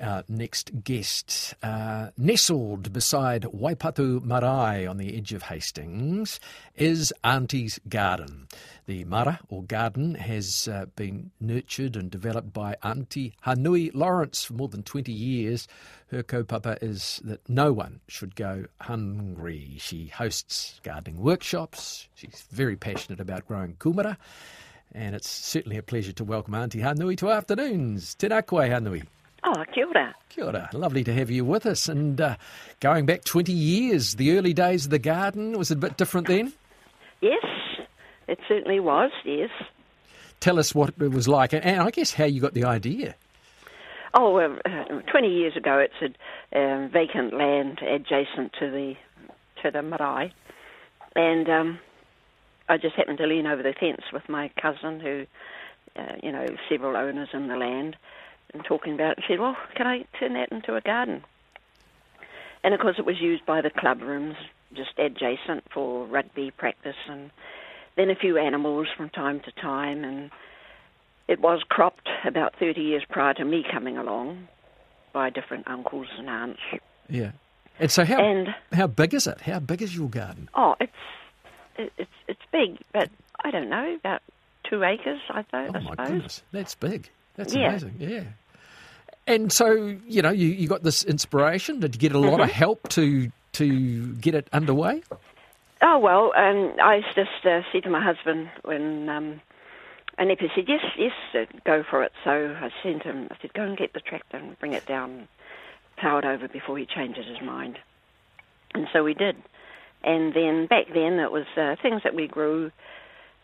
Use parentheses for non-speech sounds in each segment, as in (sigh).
Our next guest, uh, nestled beside Waipatu Marae on the edge of Hastings, is Auntie's Garden. The mara, or garden, has uh, been nurtured and developed by Auntie Hanui Lawrence for more than 20 years. Her kaupapa is that no one should go hungry. She hosts gardening workshops. She's very passionate about growing kumara. And it's certainly a pleasure to welcome Auntie Hanui to Afternoons. Tēnā koe, Hanui. Oh, kia ora. Kia ora. Lovely to have you with us. And uh, going back 20 years, the early days of the garden, was it a bit different then? Yes, it certainly was, yes. Tell us what it was like, and I guess how you got the idea. Oh, uh, 20 years ago, it's a um, vacant land adjacent to the to the marae, and um, I just happened to lean over the fence with my cousin, who, uh, you know, several owners in the land, and talking about it. And said, "Well, can I turn that into a garden?" And of course, it was used by the club rooms, just adjacent for rugby practice, and then a few animals from time to time. And it was cropped about 30 years prior to me coming along by different uncles and aunts. Yeah. And so, how And- how big is it? How big is your garden? Oh, it's it's it's big, but I don't know about two acres. I, th- Oh I my suppose. goodness, that's big. That's Yeah. amazing. Yeah. And so, you know, you, you got this inspiration. Did you get a lot Mm-hmm. of help to to get it underway? Oh well, um, I just uh, said to my husband when, um, and he said yes, yes, uh, go for it. So I sent him. I said go and get the tractor and bring it down, plough it over before he changes his mind. And so we did. And then back then it was uh, things that we grew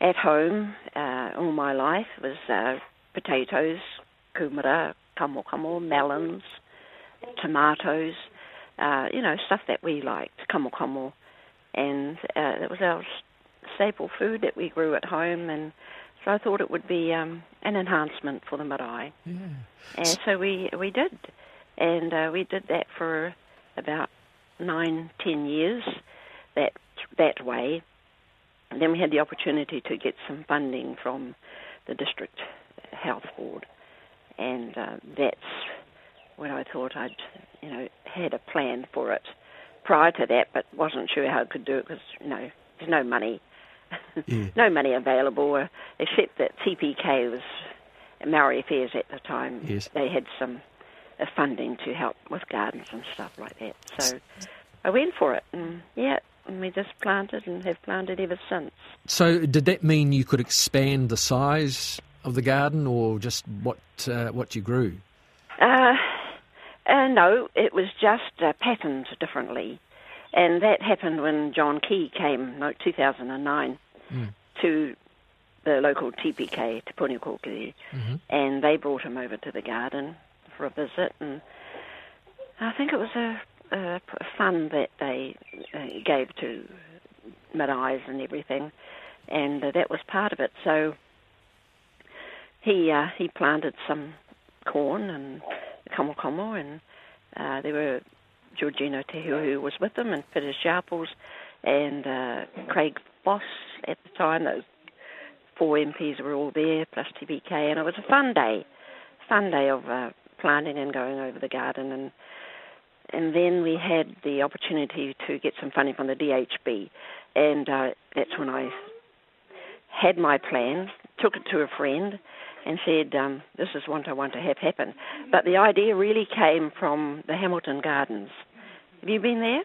at home uh, all my life It was uh, potatoes, kumara, kamo kamo, melons, tomatoes, uh, you know, stuff that we liked, kamo kamo and uh, that was our staple food that we grew at home, and so I thought it would be um, an enhancement for the marae, Yeah. and so we we did, and uh, we did that for about nine, ten years, that that way. And then we had the opportunity to get some funding from the district health board, and uh, that's when I thought I'd, you know, had a plan for it prior to that, but wasn't sure how I could do it because, you know, there's no money, Yeah. (laughs) no money available, uh, except that TPK was Maori Affairs at the time. Yes. They had some uh, funding to help with gardens and stuff like that. So I went for it, and yeah, and we just planted and have planted ever since. So, did that mean you could expand the size of the garden, or just what uh, what you grew? Uh, uh, no, it was just uh, patterned differently. And that happened when John Key came, no, 2009, to the local TPK, Te Puni Kōkiri, and they brought him over to the garden for a visit. And I think it was a fund that they uh, gave to maraes and everything, and uh, that was part of it. So he uh, he planted some corn and kamo, and uh, there were Georgina te Heuheu who was with them, and Peter Sharples, and uh, Craig Foss at the time. Those four MPs were all there, plus TPK, and it was a fun day, fun day of uh, planting and going over the garden, and and then we had the opportunity to get some funding from the DHB, and uh, that's when I had my plan, took it to a friend, and said, um, "This is what I want to have happen." But the idea really came from the Hamilton Gardens. Have you been there?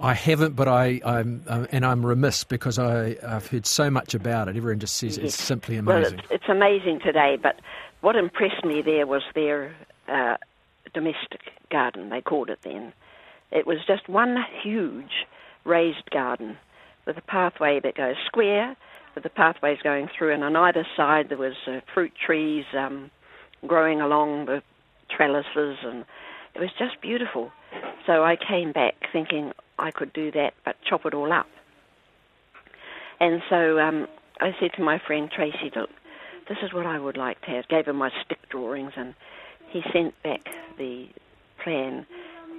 I haven't, but I, I'm uh, and I'm remiss because I, I've heard so much about it. Everyone just says yes. it's simply amazing. Well, it's, it's, amazing today, but what impressed me there was their uh, domestic garden. They called it then. It was just one huge raised garden with a pathway that goes square, with the pathways going through, and on either side there was uh, fruit trees um, growing along the trellises, and it was just beautiful. So I came back thinking I could do that, but chop it all up. And so um, I said to my friend Tracy, look, this is what I would like to have. Gave him my stick drawings, and he sent back the plan,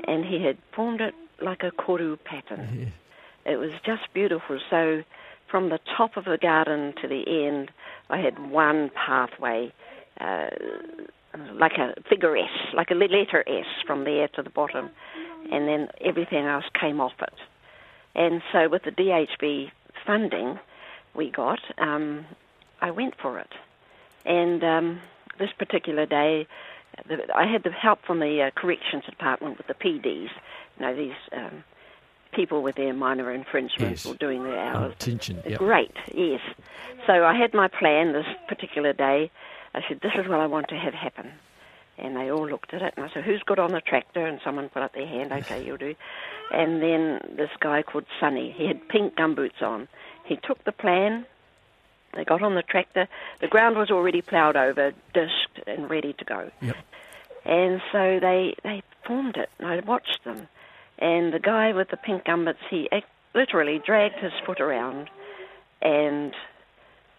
and he had formed it like a koru pattern. It was just beautiful. So from the top of the garden to the end, I had one pathway, uh, like a figure S, like a letter S from there to the bottom, and then everything else came off it. And so with the DHB funding we got, um, I went for it. And um, this particular day, I had the help from the uh, corrections department with the PDs, you know, these um, people with their minor infringements yes. or doing their hours. Attention, yep. Great, yes. So I had my plan this particular day. I said, this is what I want to have happen. And they all looked at it, and I said, who's good on the tractor? And someone put up their hand, okay, you'll do. And then this guy called Sonny, he had pink gumboots on. He took the plan, they got on the tractor. The ground was already ploughed over, disked, and ready to go. Yep. And so they they formed it. And I watched them, and the guy with the pink gumboots, he literally dragged his foot around, and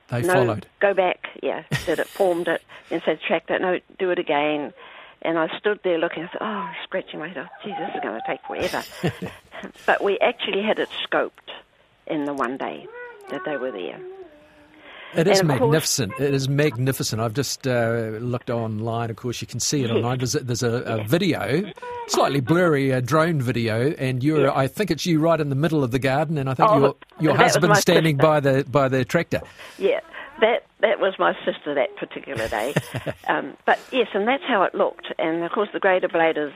they no, followed. Go back, yeah. Did it, formed it, and said track that, no, do it again. And I stood there looking. I thought, oh, scratching my head. Oh, gee, this is going to take forever. (laughs) but we actually had it scoped in the one day that they were there. It is magnificent. Course, it is magnificent. I've just uh, looked online. Of course, you can see it yes. online. There's, a, there's a, a, video, slightly blurry, a drone video, and you're. Yes. I think it's you right in the middle of the garden, and I think oh, your your husband standing sister. by the by the tractor. Yeah, that that was my sister that particular day. (laughs) um, but yes, and that's how it looked. And of course, the grader blade is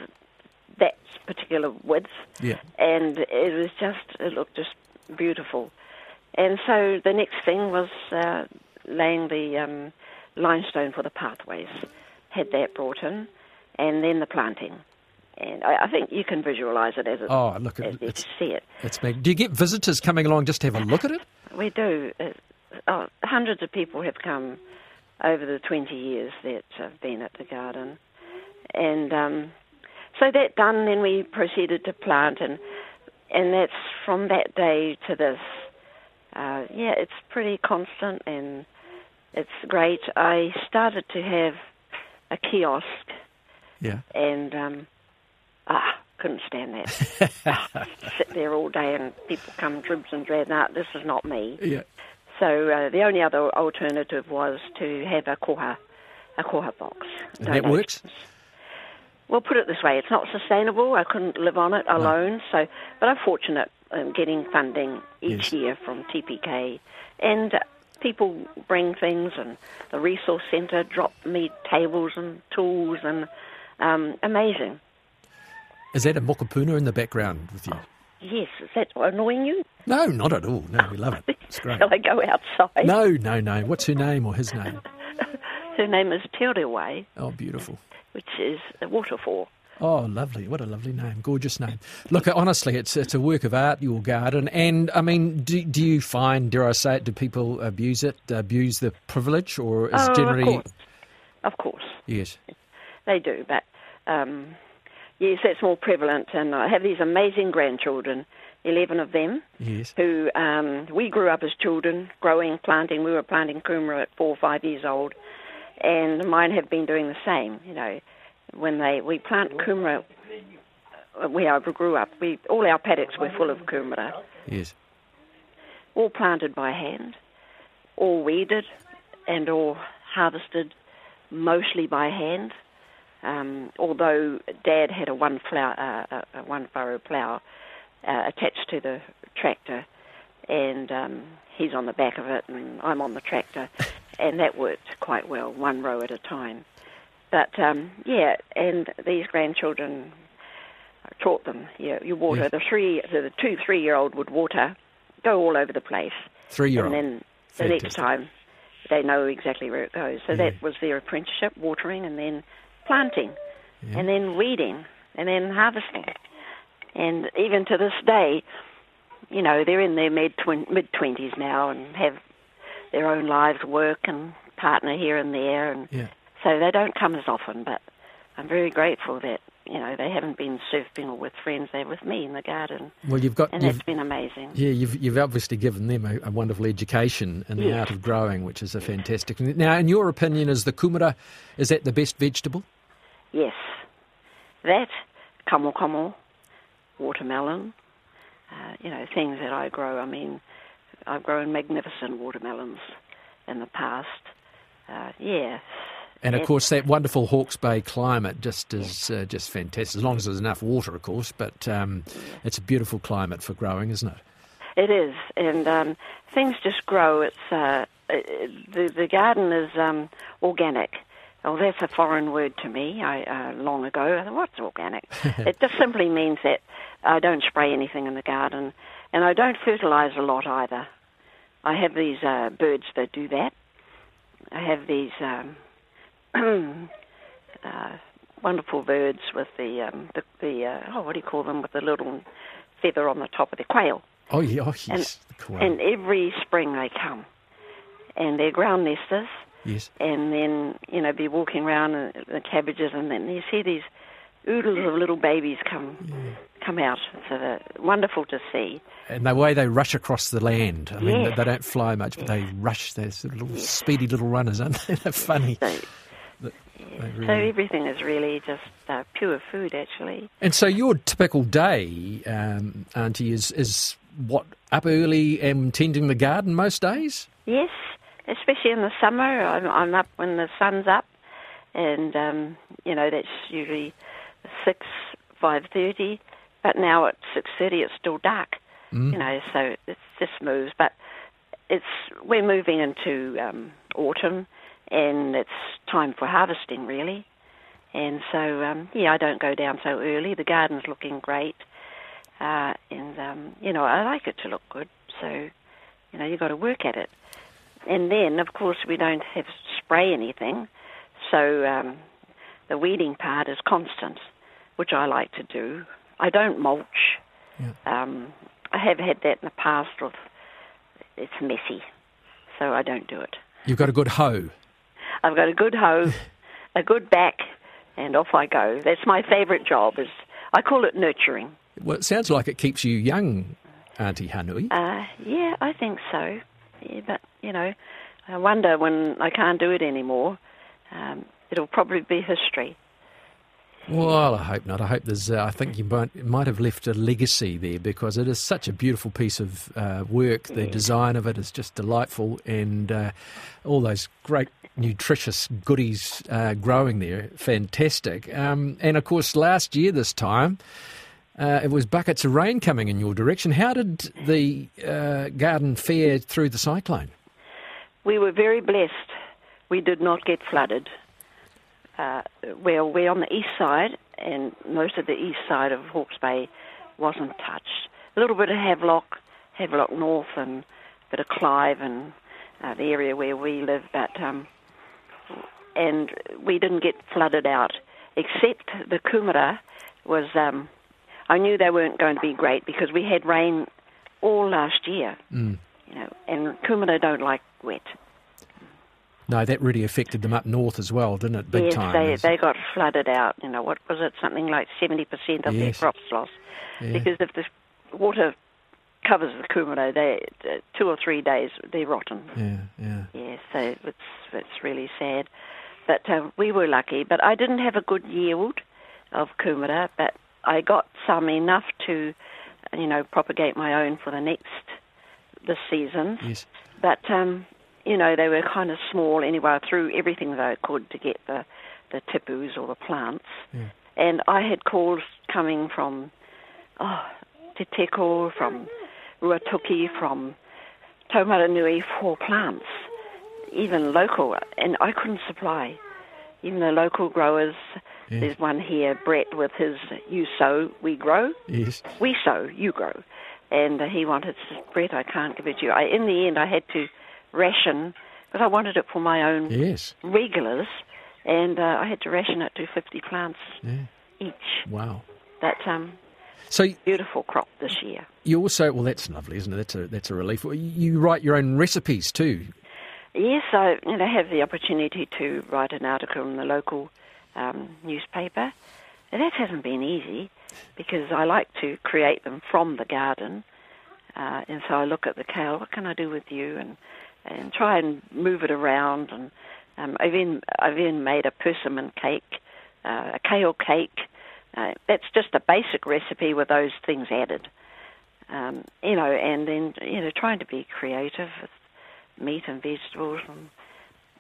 that particular width. Yeah. And it was just it looked just beautiful. And so the next thing was uh, laying the um, limestone for the pathways, had that brought in, and then the planting. And I, I think you can visualise it as it. Oh, look! As you see it. It's big. Do you get visitors coming along just to have a look at it? (laughs) We do. Uh, oh, hundreds of people have come over the 20 years that I've been at the garden, and um, so that done, then we proceeded to plant, and and that's from that day to this uh, yeah, it's pretty constant and it's great. I started to have a kiosk. Yeah. And um, ah, couldn't stand that. ah, (laughs) sit there all day and people come dribs and drabs. No, this is not me. Yeah. So uh, the only other alternative was to have a koha, a koha box. And that works. Well, put it this way: it's not sustainable. I couldn't live on it alone. No. So, but I'm fortunate um, getting funding each yes. year from TPK, and people bring things, and the resource centre drop me tables and tools, and um, amazing. Is that a mokopuna in the background with you? Yes, is that annoying you? No, not at all. No, we love it. (laughs) It's great. Shall I go outside? No, no, no. What's her name or his name? (laughs) her name is Te Rewai. Oh, beautiful. Which is a waterfall. Oh, lovely! What a lovely name, gorgeous name. Look, honestly, it's it's a work of art, your garden. And I mean, do, do you find, dare I say it, do people abuse it, abuse the privilege, or is oh, generally? Of course. of course. Yes. They do, but um, yes, that's more prevalent. And I have these amazing grandchildren, eleven of them. Yes. Who um, we grew up as children, growing, planting. We were planting kumara at four or five years old, and mine have been doing the same. You know when they we plant kumara where I grew up. We all our paddocks were full of kumara. Yes. All planted by hand, all weeded, and all harvested mostly by hand. Um, although Dad had a one flower, uh, a one furrow plough uh, attached to the tractor, and um, he's on the back of it, and I'm on the tractor, (laughs) and that worked quite well, one row at a time. But um, yeah, and these grandchildren taught them. You, you water Yes. the three, the, the two three-year-old would water, go all over the place, Three year old. and then the next time they know exactly where it goes. So that was their apprenticeship: watering, and then planting, and then weeding, and then harvesting. And even to this day, you know, they're in their mid mid twenties now and have their own lives, work and partner here and there, and Yeah. So they don't come as often. But I'm very grateful that you know they haven't been surfing or with friends; they're with me in the garden, Well, you've got and you've, that's been amazing. yeah, you've you've obviously given them a, a wonderful education in the art of growing, which is a fantastic. Now, in your opinion, is the kumara is that the best vegetable? Yes, that kamo kamo, watermelon, uh, you know things that I grow. I mean, I've grown magnificent watermelons in the past. Uh, yeah, And of course, that wonderful Hawke's Bay climate just is uh, just fantastic. As long as there's enough water, of course. But um, it's a beautiful climate for growing, isn't it? It is, and um, things just grow. It's uh, it, the the garden is um, organic. Oh, that's a foreign word to me. I uh, long ago, I thought, what's organic? (laughs) it just simply means that I don't spray anything in the garden, and I don't fertilize a lot either. I have these uh, birds that do that. I have these um, (clears throat) uh, wonderful birds with the um, the, the uh, oh, what do you call them? With the little feather on the top of the quail. Oh, yeah, oh yes, the koala. And every spring they come, and they're ground nesters, yes. and then you know be walking around the cabbages, and then you see these oodles of little babies come come out. So wonderful to see. And the way they rush across the land. I mean, Yes. they don't fly much, but they rush. They're sort of little speedy little runners, aren't they? (laughs) They're funny. So, They so everything is really just uh, pure food, actually. And so your typical day, um, Auntie, is, is what, up early and tending the garden most days? Yes, especially in the summer. I'm, I'm up when the sun's up, and um, you know that's usually six, five thirty. But now at six thirty, it's still dark. You know, so it just moves. But it's we're moving into um, autumn, and it's time for harvesting, really. And so, um, yeah, I don't go down so early. The garden's looking great, uh, and um, you know, I like it to look good. So, you know, you've got to work at it. And then, of course, we don't have to spray anything, so um, the weeding part is constant, which I like to do. I don't mulch. Um, I have had that in the past. With it's messy, so I don't do it. You've got a good hoe. I've got a good hoe, (laughs) a good back, and off I go. That's my favourite job. Is I call it nurturing. Well, it sounds like it keeps you young, Auntie Hanui. Uh, yeah, I think so. Yeah, but you know, I wonder when I can't do it anymore. Um, it'll probably be history. Well, I hope not. I hope there's. Uh, I think you might, might have left a legacy there because it is such a beautiful piece of uh, work. The design of it is just delightful, and uh, all those great nutritious goodies uh, growing there, fantastic. Um, and of course, last year this time. Uh, it was buckets of rain coming in your direction. How did the uh, garden fare through the cyclone? We were very blessed. We did not get flooded. Uh, we're, we're on the east side, and most of the east side of Hawke's Bay wasn't touched. A little bit of Havelock, Havelock North, and a bit of Clive, and uh, the area where we live, but um, and we didn't get flooded out, except the Kumara was. Um, I knew they weren't going to be great because we had rain all last year, Mm. you know, and Kumara don't like wet. No, that really affected them up north as well, didn't it? Big yes, time. they they got flooded out. You know, what was it? Something like seventy percent of their crops lost Yeah. because if the water covers the kumara, they uh, two or three days they're rotten. Yeah, yeah. Yes, so it's it's really sad. But uh, we were lucky. But I didn't have a good yield of kumara, but I got some enough to, you know, propagate my own for the next this season. Yes. But um, you know, they were kind of small anyway. I threw everything that I could to get the the tipus or the plants. And I had calls coming from oh, Te Teko, from Ruatoki, from Taumarunui for plants, even local, and I couldn't supply. Even the local growers. There's one here, Brett, with his "You sow, we grow." Yes. We sow, you grow. And he wanted Brett. I can't give it to you. I, in the end, I had to ration because I wanted it for my own Yes. regulars, and uh, I had to ration it to 50 plants Yeah. each. Wow. That um, So beautiful crop this year. you also well, that's lovely, isn't it? That's a that's a relief. You write your own recipes too. Yes, I you know, have the opportunity to write an article in the local um, newspaper. And that hasn't been easy because I like to create them from the garden. Uh, and so I look at the kale, what can I do with you? And, and try and move it around. And um, I've, even, I've even made a persimmon cake, uh, a kale cake. Uh, that's just a basic recipe with those things added. Um, you know, and then, you know, trying to be creative with meat and vegetables. And,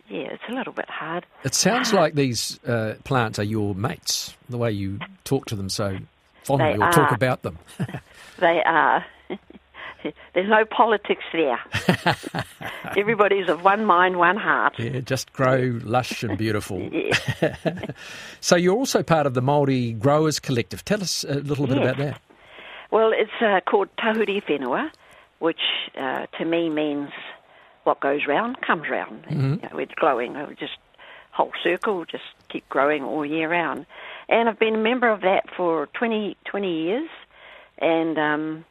yeah, it's a little bit hard. It sounds like these uh, plants are your mates. The way you talk to them so fondly, They or talk about them. (laughs) They are. There's no politics there. (laughs) Everybody's of one mind, one heart. yeah, just grow lush and beautiful. (laughs) (laughs) So you're also part of the Maori Growers Collective. Tell us a little bit about that. Well, it's uh, called Tahuri Whenua, which uh, to me means what goes round comes round. You know, it's glowing. It would just whole circle, just keep growing all year round. And I've been a member of that for 20, 20 years. And um,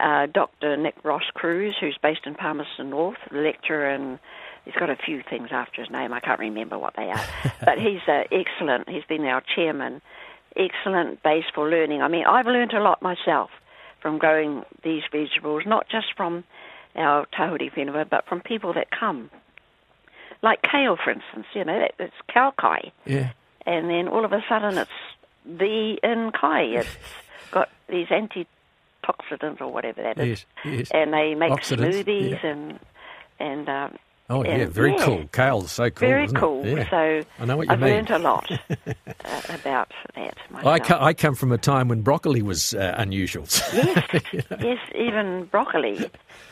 uh, Dr. Nick Ross Cruz, who's based in Palmerston North, lecturer, and he's got a few things after his name. I can't remember what they are. (laughs) but he's uh, excellent. He's been our chairman. Excellent base for learning. I mean, I've learned a lot myself from growing these vegetables, not just from our Tahuri whenua, but from people that come. Like kale, for instance, you know, that, it's kaukai Yeah. and then all of a sudden it's the in kai. It's (laughs) got these antioxidants or whatever that is, Yes. Yes. and they make Oxidants, smoothies yeah. and and um, Oh yeah, very yeah. cool. Kale's so cool. very isn't it? cool. Yeah. So I know what you I've mean. learned a lot (laughs) uh, about that. I, co- I come from a time when broccoli was uh, unusual. (laughs) yes, yes, even broccoli.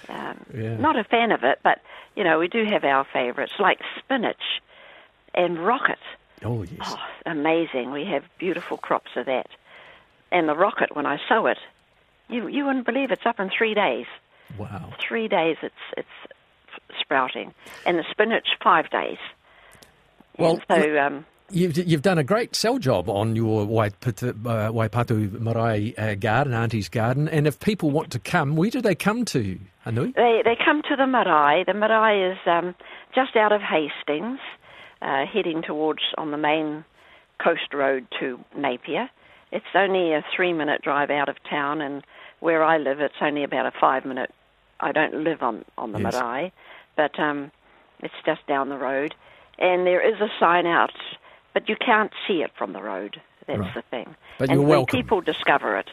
Um, Yeah. Not a fan of it, but you know we do have our favourites like spinach and rocket. oh yes. Oh, amazing. We have beautiful crops of that. And the rocket, when I sow it, you you wouldn't believe it's up in three days. Wow. Three days it's it's sprouting, and the spinach five days. Well, And so um, You've, you've done a great sell job on your Waipatu, uh, Waipatu Marae uh, garden, Auntie's garden. And if people want to come, where do they come to, Hanui? they they come to the marae. The marae is um, just out of Hastings, uh, heading towards on the main coast road to Napier. It's only a three minute drive out of town, and where I live, it's only about a five minute. I don't live on on the Yes. marae, but um, it's just down the road, and there is a sign out, but you can't see it from the road. That's Right. the thing. But and you're when welcome. people discover it,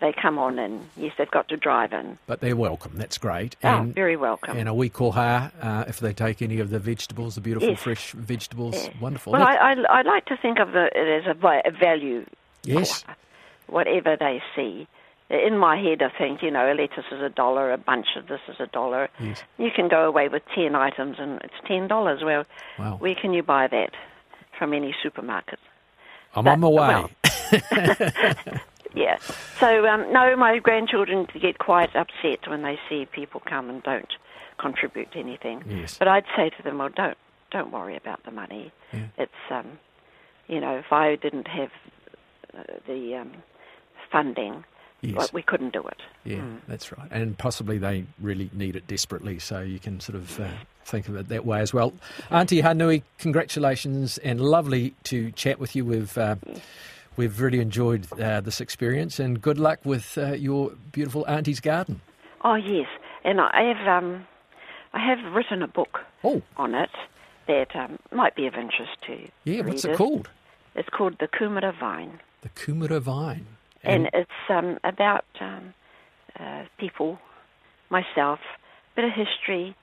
they come on, and yes, they've got to drive in. But they're welcome. That's great. Oh, And, very welcome. and a wee koha, uh, if they take any of the vegetables, the beautiful Yes. fresh vegetables. Wonderful. Well, I, I, I like to think of the, it as a, a value. yes. koa, Whatever they see. In my head, I think, you know, a lettuce is a dollar, a bunch of this is a dollar. Yes. You can go away with 10 items and it's $10. Well, Wow. where can you buy that? From any supermarket. I'm but- on my way. well, (laughs) Yeah. So, um, no, my grandchildren get quite upset when they see people come and don't contribute anything. Yes. But I'd say to them, well, don't don't worry about the money. Yeah. It's um, you know, if I didn't have uh, the um, funding, Yes. well, we couldn't do it. Yeah, Hmm. that's right. And possibly they really need it desperately, so you can sort of uh, think of it that way as well. Auntie Hanui, congratulations and lovely to chat with you. We've, uh, we've really enjoyed uh, this experience and good luck with uh, your beautiful Auntie's garden. Oh yes, and I have um, I have written a book Oh, on it that um, might be of interest to you. yeah, what's it readers. called? It's called the Kumara Vine. The Kumara Vine. And it's um, about um, uh, people, myself, bit of history,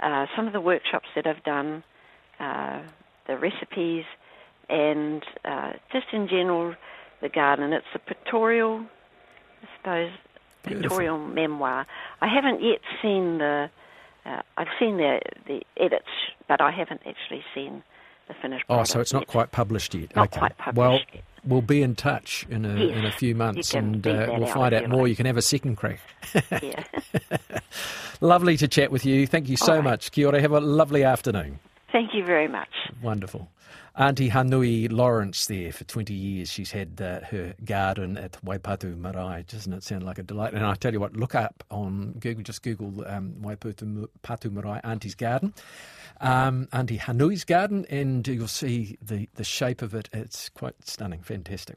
uh, some of the workshops that I've done, uh, the recipes, and uh, just in general the garden. It's a pictorial, I suppose, Beautiful. pictorial memoir. I haven't yet seen the. Uh, I've seen the the edits, but I haven't actually seen the finished. Book. Oh, so it's not yet. quite published yet. Not okay. quite published Well, yet. We'll be in touch in a Yes, in a few months, and uh, we'll find out more. You can have a second crack. Yeah. (laughs) Lovely to chat with you. Thank you so right. much. Kia ora. Have a lovely afternoon. Thank you very much. Wonderful. Auntie Hanui Lawrence there for 20 years. She's had uh, her garden at Waipatu Marae. Doesn't it sound like a delight? And I tell you what, look up on Google, just Google um, Waipatu Patu Marae Auntie's Garden, um, Auntie Hanui's garden, and you'll see the, the shape of it. It's quite stunning, fantastic.